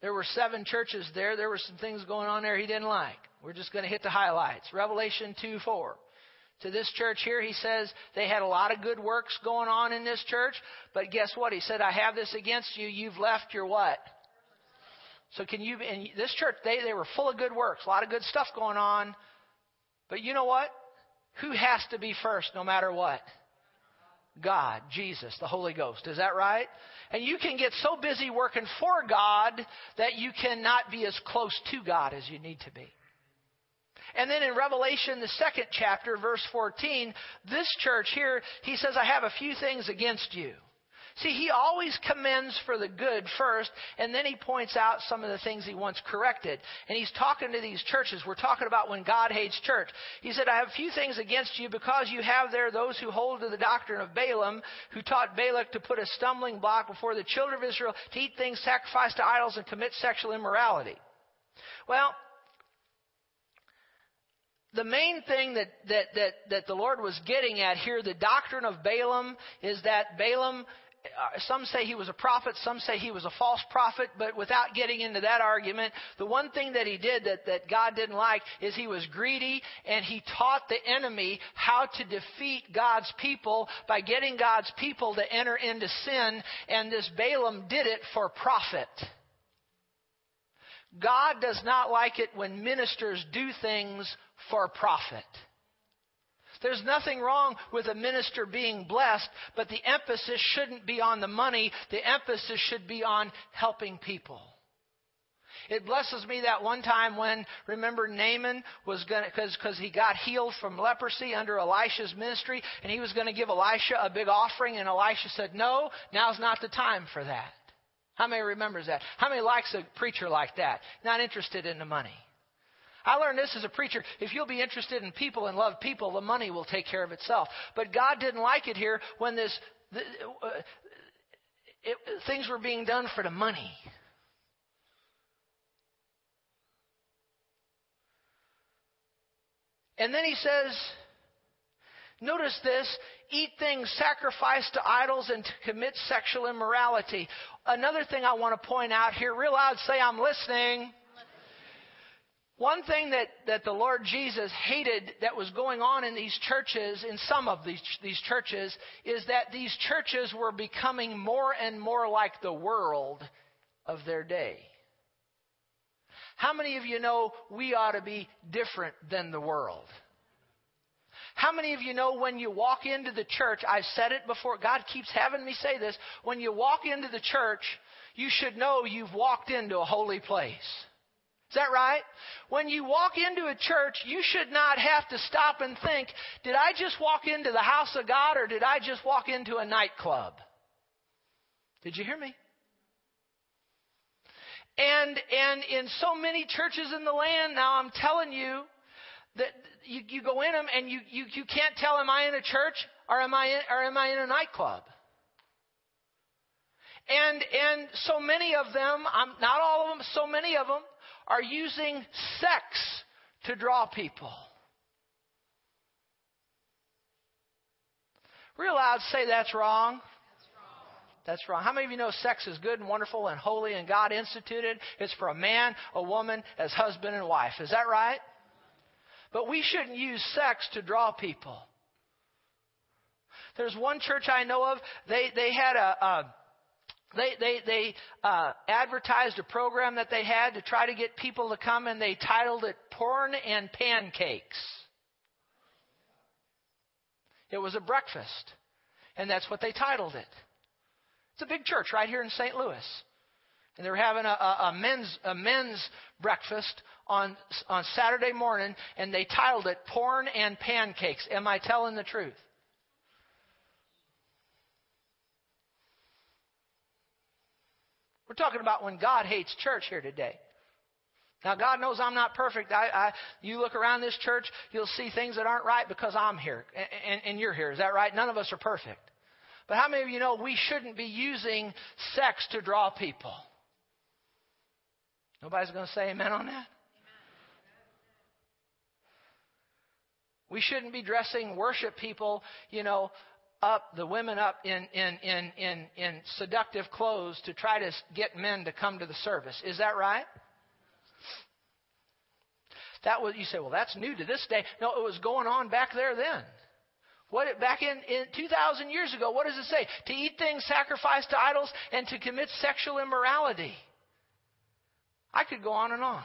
There were seven churches there. There were some things going on there he didn't like. We're just going to hit the highlights. Revelation 2 4. To this church here, he says they had a lot of good works going on in this church, but guess what? He said, I have this against you. You've left your what? So can you, in this church, they, they were full of good works, a lot of good stuff going on. But you know what? Who has to be first no matter what? God, Jesus, the Holy Ghost. Is that right? And you can get so busy working for God that you cannot be as close to God as you need to be. And then in Revelation, the second chapter, verse 14, this church here, he says, I have a few things against you. See, he always commends for the good first, and then he points out some of the things he once corrected. And he's talking to these churches. We're talking about when God hates church. He said, I have a few things against you because you have there those who hold to the doctrine of Balaam, who taught Balak to put a stumbling block before the children of Israel to eat things sacrificed to idols and commit sexual immorality. Well, the main thing that, that, that, that the Lord was getting at here, the doctrine of Balaam, is that Balaam uh, some say he was a prophet, some say he was a false prophet, but without getting into that argument, the one thing that he did that, that God didn't like is he was greedy and he taught the enemy how to defeat God's people by getting God's people to enter into sin, and this Balaam did it for profit. God does not like it when ministers do things for profit. There's nothing wrong with a minister being blessed, but the emphasis shouldn't be on the money. The emphasis should be on helping people. It blesses me that one time when, remember, Naaman was going to, because he got healed from leprosy under Elisha's ministry, and he was going to give Elisha a big offering, and Elisha said, No, now's not the time for that. How many remembers that? How many likes a preacher like that? Not interested in the money. I learned this as a preacher. If you'll be interested in people and love people, the money will take care of itself. But God didn't like it here when this uh, it, things were being done for the money. And then he says, notice this eat things sacrificed to idols and to commit sexual immorality. Another thing I want to point out here, real loud, say, I'm listening. One thing that, that the Lord Jesus hated that was going on in these churches, in some of these, these churches, is that these churches were becoming more and more like the world of their day. How many of you know we ought to be different than the world? How many of you know when you walk into the church, I've said it before, God keeps having me say this, when you walk into the church, you should know you've walked into a holy place. Is that right? When you walk into a church, you should not have to stop and think, did I just walk into the house of God or did I just walk into a nightclub? Did you hear me? And and in so many churches in the land now, I'm telling you that you, you go in them and you, you you can't tell am I in a church or am I in, or am I in a nightclub? And and so many of them, I'm, not all of them, so many of them are using sex to draw people. Real loud say that's wrong. That's wrong. How many of you know sex is good and wonderful and holy and God instituted? It's for a man, a woman, as husband and wife. Is that right? But we shouldn't use sex to draw people. There's one church I know of, they, they had a, a they they they uh, advertised a program that they had to try to get people to come, and they titled it "Porn and Pancakes." It was a breakfast, and that's what they titled it. It's a big church right here in St. Louis, and they're having a, a, a men's a men's breakfast on on Saturday morning, and they titled it "Porn and Pancakes." Am I telling the truth? We're talking about when God hates church here today. Now, God knows I'm not perfect. I, I, you look around this church, you'll see things that aren't right because I'm here and, and, and you're here. Is that right? None of us are perfect. But how many of you know we shouldn't be using sex to draw people? Nobody's going to say amen on that? We shouldn't be dressing worship people, you know, up, the women up in, in, in, in, in seductive clothes to try to get men to come to the service. Is that right? That was, you say, well, that's new to this day. No, it was going on back there then. What back in, in 2,000 years ago, what does it say? To eat things sacrificed to idols and to commit sexual immorality. I could go on and on.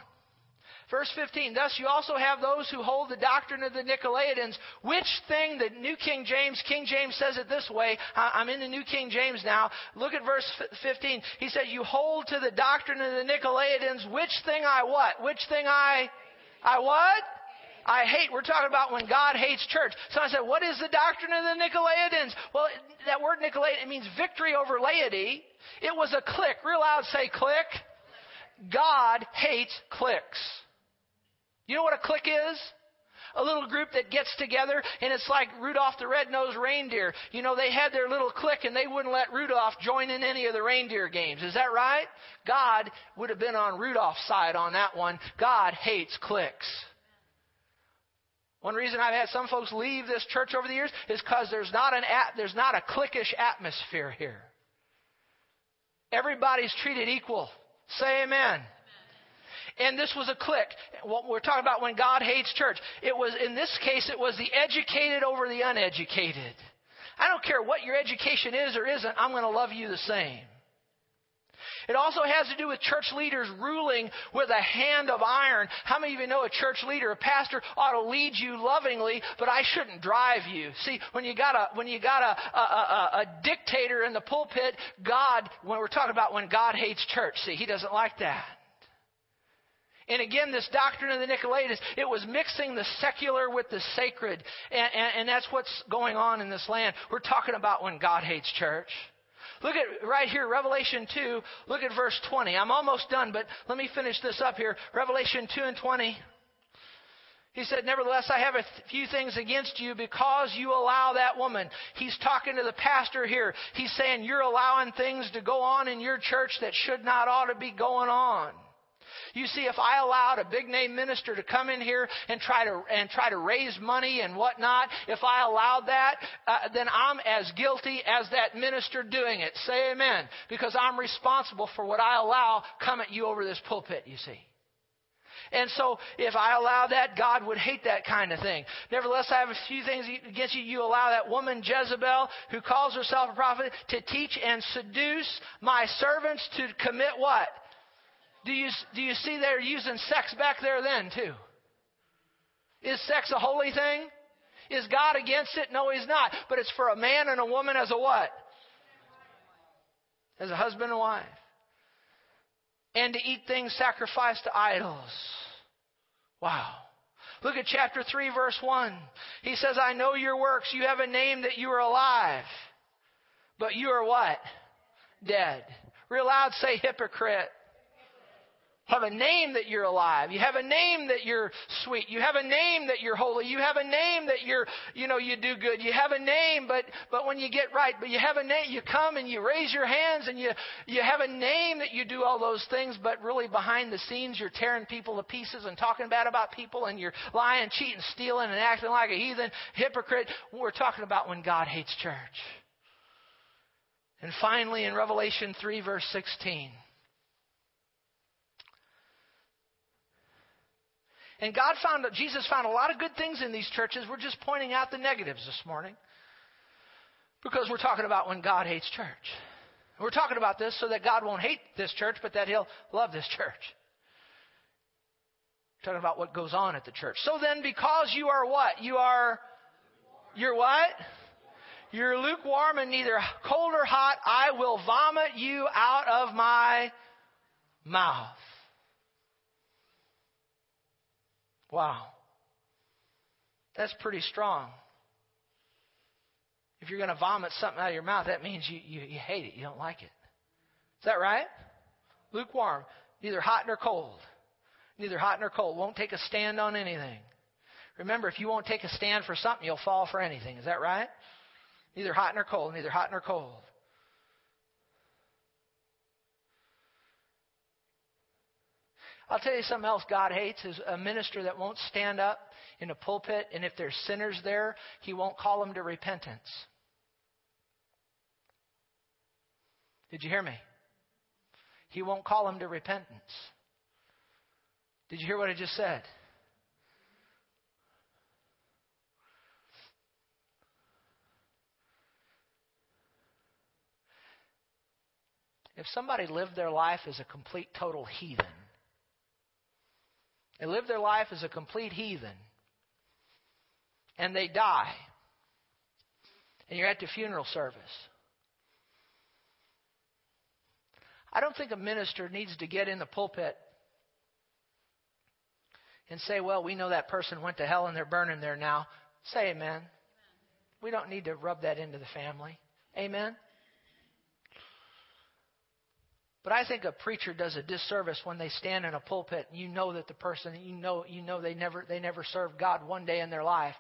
Verse 15, thus you also have those who hold the doctrine of the Nicolaitans, which thing, the New King James, King James says it this way. I'm in the New King James now. Look at verse 15. He said, you hold to the doctrine of the Nicolaitans, which thing I what? Which thing I, I what? I hate, we're talking about when God hates church. So I said, what is the doctrine of the Nicolaitans? Well, that word Nicolaitan, it means victory over laity. It was a clique. Real loud say clique. God hates cliques. You know what a clique is? a little group that gets together and it's like Rudolph the Red-Nosed Reindeer. You know, they had their little clique and they wouldn't let Rudolph join in any of the reindeer games. Is that right? God would have been on Rudolph's side on that one. God hates cliques. One reason I've had some folks leave this church over the years is because there's not an at, there's not a cliquish atmosphere here. Everybody's treated equal. Say amen. And this was a clique. What we're talking about when God hates church. It was, in this case, it was the educated over the uneducated. I don't care what your education is or isn't, I'm going to love you the same. It also has to do with church leaders ruling with a hand of iron. How many of you know a church leader, a pastor ought to lead you lovingly, but I shouldn't drive you. See, when you got a when you got a, a, a, a dictator in the pulpit, God, when we're talking about when God hates church, see, He doesn't like that. And again, this doctrine of the Nicolaitans, it was mixing the secular with the sacred. And, and, and, that's what's going on in this land. We're talking about when God hates church. Look at right here, Revelation 2. Look at verse 20. I'm almost done, but let me finish this up here. Revelation 2 and 20. He said, Nevertheless, I have a few things against you because you allow that woman. He's talking to the pastor here. He's saying, You're allowing things to go on in your church that should not ought to be going on. You see, if I allowed a big name minister to come in here and try to and try to raise money and whatnot, if I allowed that, uh, then I'm as guilty as that minister doing it. Say amen, because I'm responsible for what I allow come at you over this pulpit. You see. And so, if I allow that, God would hate that kind of thing. Nevertheless, I have a few things against you. You allow that woman Jezebel, who calls herself a prophet, to teach and seduce my servants to commit what? Do you, do you see they're using sex back there then, too? Is sex a holy thing? Is God against it? No, He's not. But it's for a man and a woman as a what? As a husband and wife. And to eat things sacrificed to idols. Wow. Look at chapter 3, verse 1. He says, I know your works. You have a name that you are alive. But you are what? Dead. Real loud say hypocrite have a name that you're alive. You have a name that you're sweet. You have a name that you're holy. You have a name that you're, you know, you do good. You have a name, but, but when you get right, but you have a name, you come and you raise your hands and you, you have a name that you do all those things, but really behind the scenes you're tearing people to pieces and talking bad about people and you're lying, cheating, stealing and acting like a heathen, hypocrite. We're talking about when God hates church. And finally in Revelation 3 verse 16. And God found, Jesus found a lot of good things in these churches. We're just pointing out the negatives this morning. Because we're talking about when God hates church. We're talking about this so that God won't hate this church, but that He'll love this church. We're talking about what goes on at the church. So then, because you are what? You are, you're what? You're lukewarm and neither cold or hot. I will vomit you out of my mouth. Wow. That's pretty strong. If you're going to vomit something out of your mouth, that means you, you, you hate it. You don't like it. Is that right? Lukewarm. Neither hot nor cold. Neither hot nor cold. Won't take a stand on anything. Remember, if you won't take a stand for something, you'll fall for anything. Is that right? Neither hot nor cold. Neither hot nor cold. I'll tell you something else God hates is a minister that won't stand up in a pulpit, and if there's sinners there, he won't call them to repentance. Did you hear me? He won't call them to repentance. Did you hear what I just said? If somebody lived their life as a complete total heathen, they live their life as a complete heathen. And they die. And you're at the funeral service. I don't think a minister needs to get in the pulpit and say, well, we know that person went to hell and they're burning there now, say amen. We don't need to rub that into the family. Amen. But I think a preacher does a disservice when they stand in a pulpit and you know that the person you know you know they never they never served God one day in their life.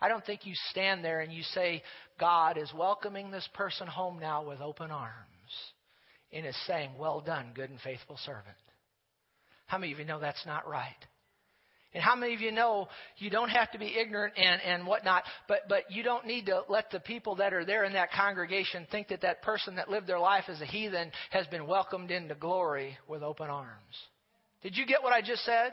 I don't think you stand there and you say God is welcoming this person home now with open arms and is saying, "Well done, good and faithful servant." How many of you know that's not right? And how many of you know you don't have to be ignorant and, and whatnot, but, but you don't need to let the people that are there in that congregation think that that person that lived their life as a heathen has been welcomed into glory with open arms. Did you get what I just said?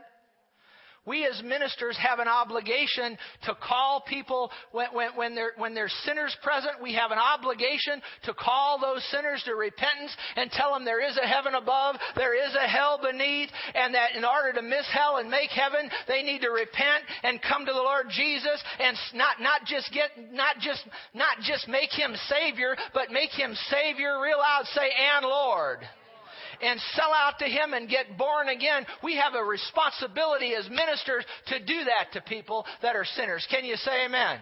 We as ministers have an obligation to call people when, when, when, there, when there's sinners present. We have an obligation to call those sinners to repentance and tell them there is a heaven above, there is a hell beneath, and that in order to miss hell and make heaven, they need to repent and come to the Lord Jesus and not, not just get, not just, not just make Him Savior, but make Him Savior real loud, say, and Lord and sell out to Him and get born again, we have a responsibility as ministers to do that to people that are sinners. Can you say amen?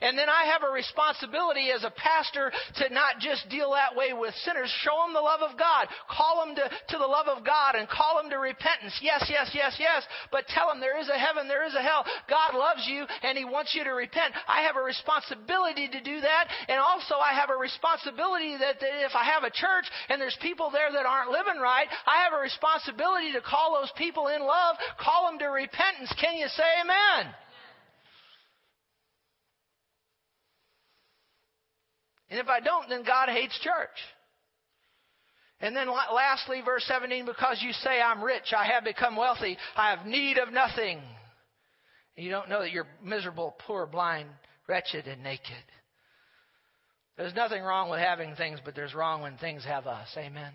And then I have a responsibility as a pastor to not just deal that way with sinners. Show them the love of God. Call them to, to the love of God and call them to repentance. Yes, yes, yes, yes. But tell them there is a heaven, there is a hell. God loves you and He wants you to repent. I have a responsibility to do that. And also I have a responsibility that, that if I have a church and there's people there that aren't living right, I have a responsibility to call those people in love, call them to repentance. Can you say amen? And if I don't, then God hates church. And then lastly, verse 17, because you say, I'm rich, I have become wealthy, I have need of nothing. You don't know that you're miserable, poor, blind, wretched, and naked. There's nothing wrong with having things, but there's wrong when things have us. Amen.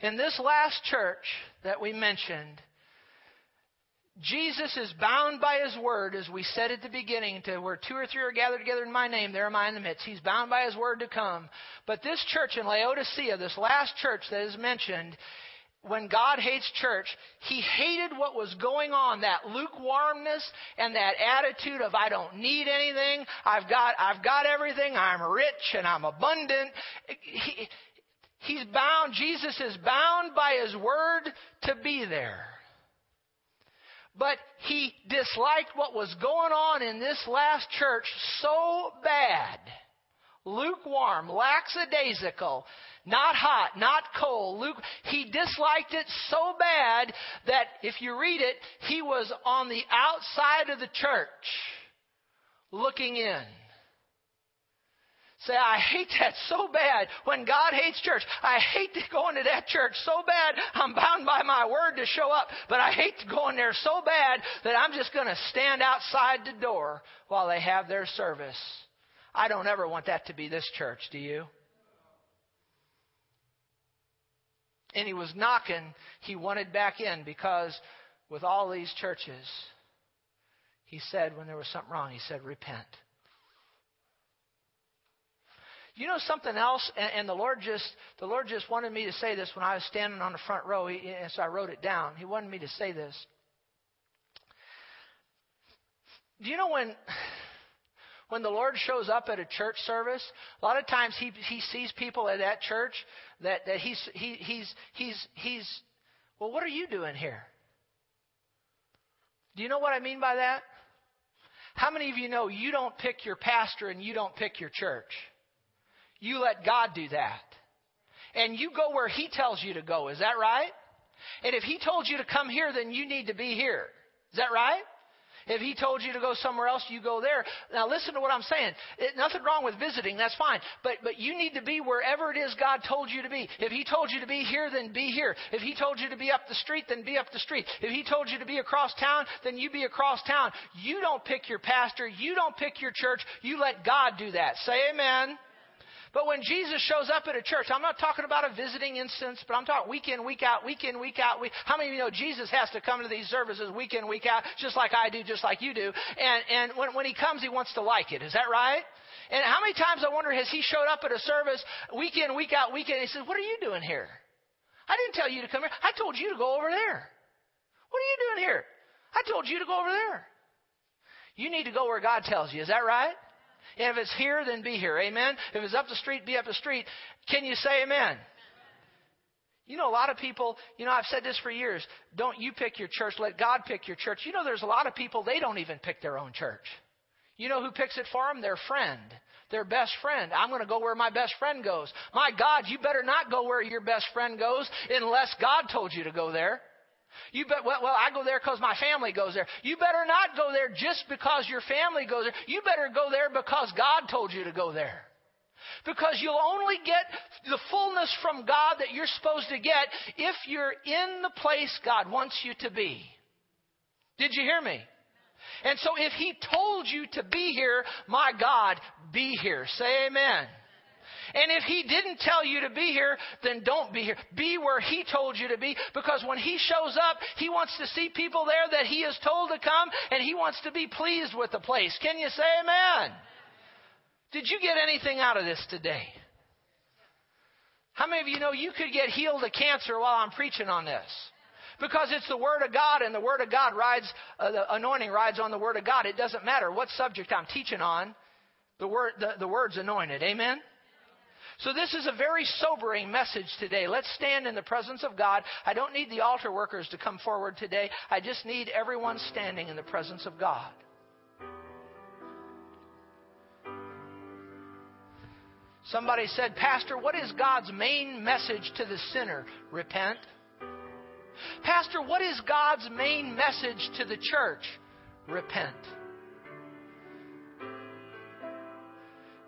In this last church that we mentioned, Jesus is bound by his word, as we said at the beginning, to where two or three are gathered together in my name, there am I in the midst. He's bound by his word to come. But this church in Laodicea, this last church that is mentioned, when God hates church, he hated what was going on, that lukewarmness and that attitude of I don't need anything, I've got I've got everything, I'm rich and I'm abundant. He, he's bound, Jesus is bound by his word to be there. But he disliked what was going on in this last church so bad. Lukewarm, lackadaisical, not hot, not cold. Luke, he disliked it so bad that if you read it, he was on the outside of the church looking in. Say, I hate that so bad when God hates church. I hate going to that church so bad. I'm bound by my word to show up, but I hate going there so bad that I'm just going to stand outside the door while they have their service. I don't ever want that to be this church, do you? And he was knocking, he wanted back in because with all these churches, he said when there was something wrong, he said, repent. You know something else, and, and, the Lord just the Lord just wanted me to say this when I was standing on the front row, he, and so I wrote it down. He wanted me to say this. Do you know when when the Lord shows up at a church service, a lot of times he he sees people at that church that that he's he, he's he's he's well, what are you doing here? Do you know what I mean by that? How many of you know you don't pick your pastor and you don't pick your church? You let God do that. And you go where He tells you to go. Is that right? And if He told you to come here, then you need to be here. Is that right? If he told you to go somewhere else, you go there. Now listen to what I'm saying. It, nothing wrong with visiting, that's fine. But but you need to be wherever it is God told you to be. If he told you to be here, then be here. If he told you to be up the street, then be up the street. If he told you to be across town, then you be across town. You don't pick your pastor, you don't pick your church, you let God do that. Say amen. But when Jesus shows up at a church, I'm not talking about a visiting instance, but I'm talking week in, week out, week in, week out. Week, how many of you know Jesus has to come to these services week in, week out, just like I do, just like you do? And, and when, when he comes, he wants to like it. Is that right? And how many times I wonder has he showed up at a service week in, week out, week in, he says, What are you doing here? I didn't tell you to come here. I told you to go over there. What are you doing here? I told you to go over there. You need to go where God tells you. Is that right? And if it's here, then be here. Amen. If it's up the street, be up the street. Can you say amen? You know, a lot of people, you know, I've said this for years. Don't you pick your church, let God pick your church. You know, there's a lot of people, they don't even pick their own church. You know who picks it for them? Their friend. Their best friend. I'm going to go where my best friend goes. My God, you better not go where your best friend goes unless God told you to go there. You bet, well, well, I go there because my family goes there. You better not go there just because your family goes there. You better go there because God told you to go there. Because you'll only get the fullness from God that you're supposed to get if you're in the place God wants you to be. Did you hear me? And so if He told you to be here, my God, be here. Say amen. And if he didn't tell you to be here, then don't be here. Be where he told you to be because when he shows up, he wants to see people there that he is told to come and he wants to be pleased with the place. Can you say amen? Did you get anything out of this today? How many of you know you could get healed of cancer while I'm preaching on this? Because it's the Word of God, and the Word of God rides, uh, the anointing rides on the Word of God. It doesn't matter what subject I'm teaching on, the, word, the, the Word's anointed. Amen? So this is a very sobering message today. Let's stand in the presence of God. I don't need the altar workers to come forward today. I just need everyone standing in the presence of God. Somebody said, Pastor, what is God's main message to the sinner? Repent. Pastor, what is God's main message to the church? Repent.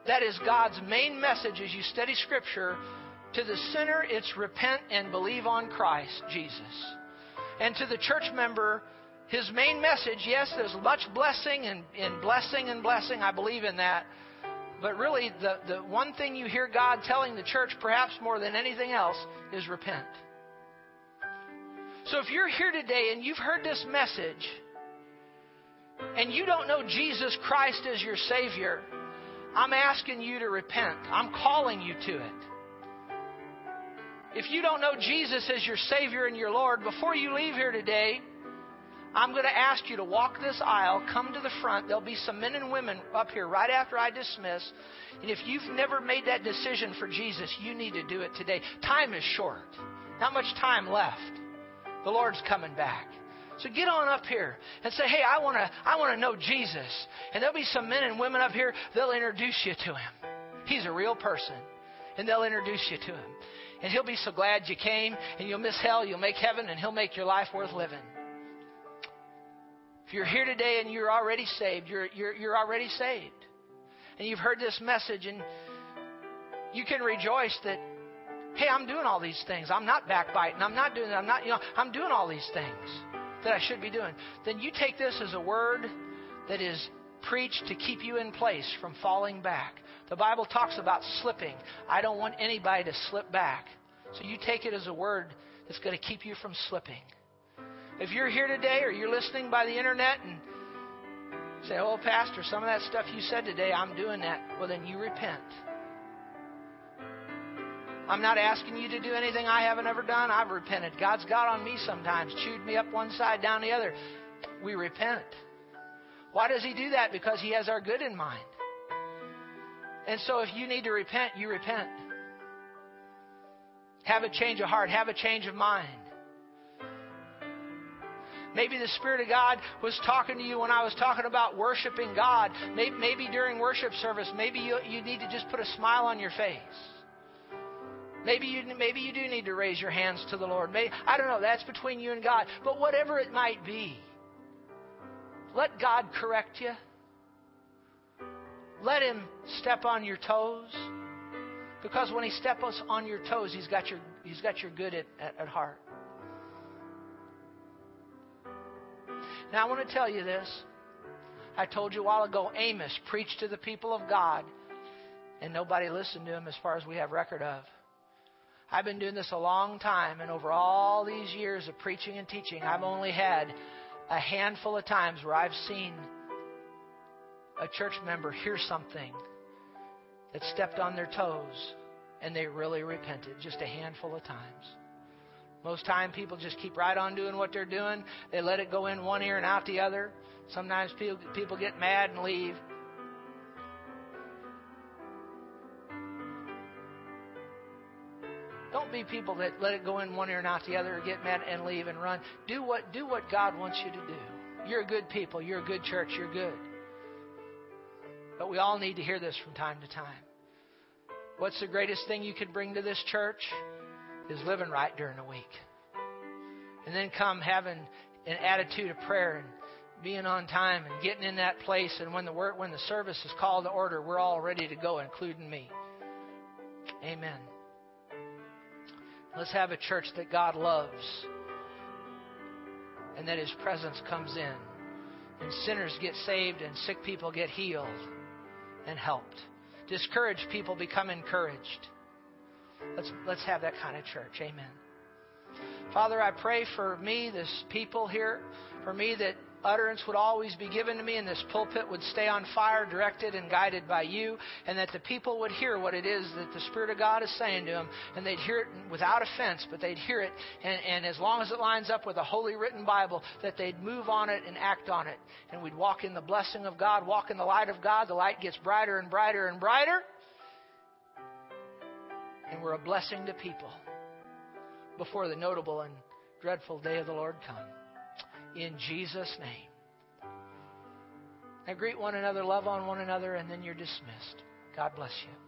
That is God's main message as you study Scripture. To the sinner, it's repent and believe on Christ Jesus. And to the church member, his main message, yes, there's much blessing and, and blessing and blessing. I believe in that. But really, the, the one thing you hear God telling the church, perhaps more than anything else, is repent. So if you're here today and you've heard this message, and you don't know Jesus Christ as your Savior, I'm asking you to repent. I'm calling you to it. If you don't know Jesus as your Savior and your Lord, before you leave here today, I'm going to ask you to walk this aisle, come to the front. There'll be some men and women up here right after I dismiss. And if you've never made that decision for Jesus, you need to do it today. Time is short, not much time left. The Lord's coming back. So get on up here and say, hey, I want to I wanna know Jesus. And there'll be some men and women up here, they'll introduce you to him. He's a real person. And they'll introduce you to him. And he'll be so glad you came, and you'll miss hell, you'll make heaven, and he'll make your life worth living. If you're here today and you're already saved, you're, you're, you're already saved. And you've heard this message, and you can rejoice that, hey, I'm doing all these things. I'm not backbiting. I'm not doing that. I'm not, you know, I'm doing all these things that I should be doing, then you take this as a word that is preached to keep you in place from falling back. The Bible talks about slipping. I don't want anybody to slip back. So you take it as a word that's going to keep you from slipping. If you're here today or you're listening by the internet and say, Oh, Pastor, some of that stuff you said today, I'm doing that, well, then you repent. I'm not asking you to do anything I haven't ever done. I've repented. God's got on me sometimes, chewed me up one side, down the other. We repent. Why does He do that? Because He has our good in mind. And so if you need to repent, you repent. Have a change of heart, have a change of mind. Maybe the Spirit of God was talking to you when I was talking about worshiping God. Maybe, maybe during worship service, maybe you, you need to just put a smile on your face. Maybe you, maybe you do need to raise your hands to the Lord. Maybe, I don't know. That's between you and God. But whatever it might be, let God correct you. Let Him step on your toes. Because when He steps on your toes, He's got your, he's got your good at, at, at heart. Now, I want to tell you this. I told you a while ago, Amos preached to the people of God, and nobody listened to him as far as we have record of. I've been doing this a long time, and over all these years of preaching and teaching, I've only had a handful of times where I've seen a church member hear something that stepped on their toes and they really repented just a handful of times. Most time people just keep right on doing what they're doing. They let it go in one ear and out the other. Sometimes people, people get mad and leave. Don't be people that let it go in one ear and out the other, or get mad and leave and run. Do what do what God wants you to do. You're a good people. You're a good church. You're good. But we all need to hear this from time to time. What's the greatest thing you could bring to this church? Is living right during the week. And then come having an attitude of prayer and being on time and getting in that place and when the work, when the service is called to order, we're all ready to go, including me. Amen. Let's have a church that God loves and that His presence comes in and sinners get saved and sick people get healed and helped. Discouraged people become encouraged. Let's, let's have that kind of church. Amen. Father, I pray for me, this people here, for me that utterance would always be given to me and this pulpit would stay on fire, directed and guided by you, and that the people would hear what it is that the Spirit of God is saying to them, and they'd hear it without offense, but they'd hear it, and, and as long as it lines up with a holy written Bible, that they'd move on it and act on it. And we'd walk in the blessing of God, walk in the light of God. The light gets brighter and brighter and brighter. And we're a blessing to people before the notable and dreadful day of the Lord come in Jesus' name. Now greet one another, love on one another, and then you're dismissed. God bless you.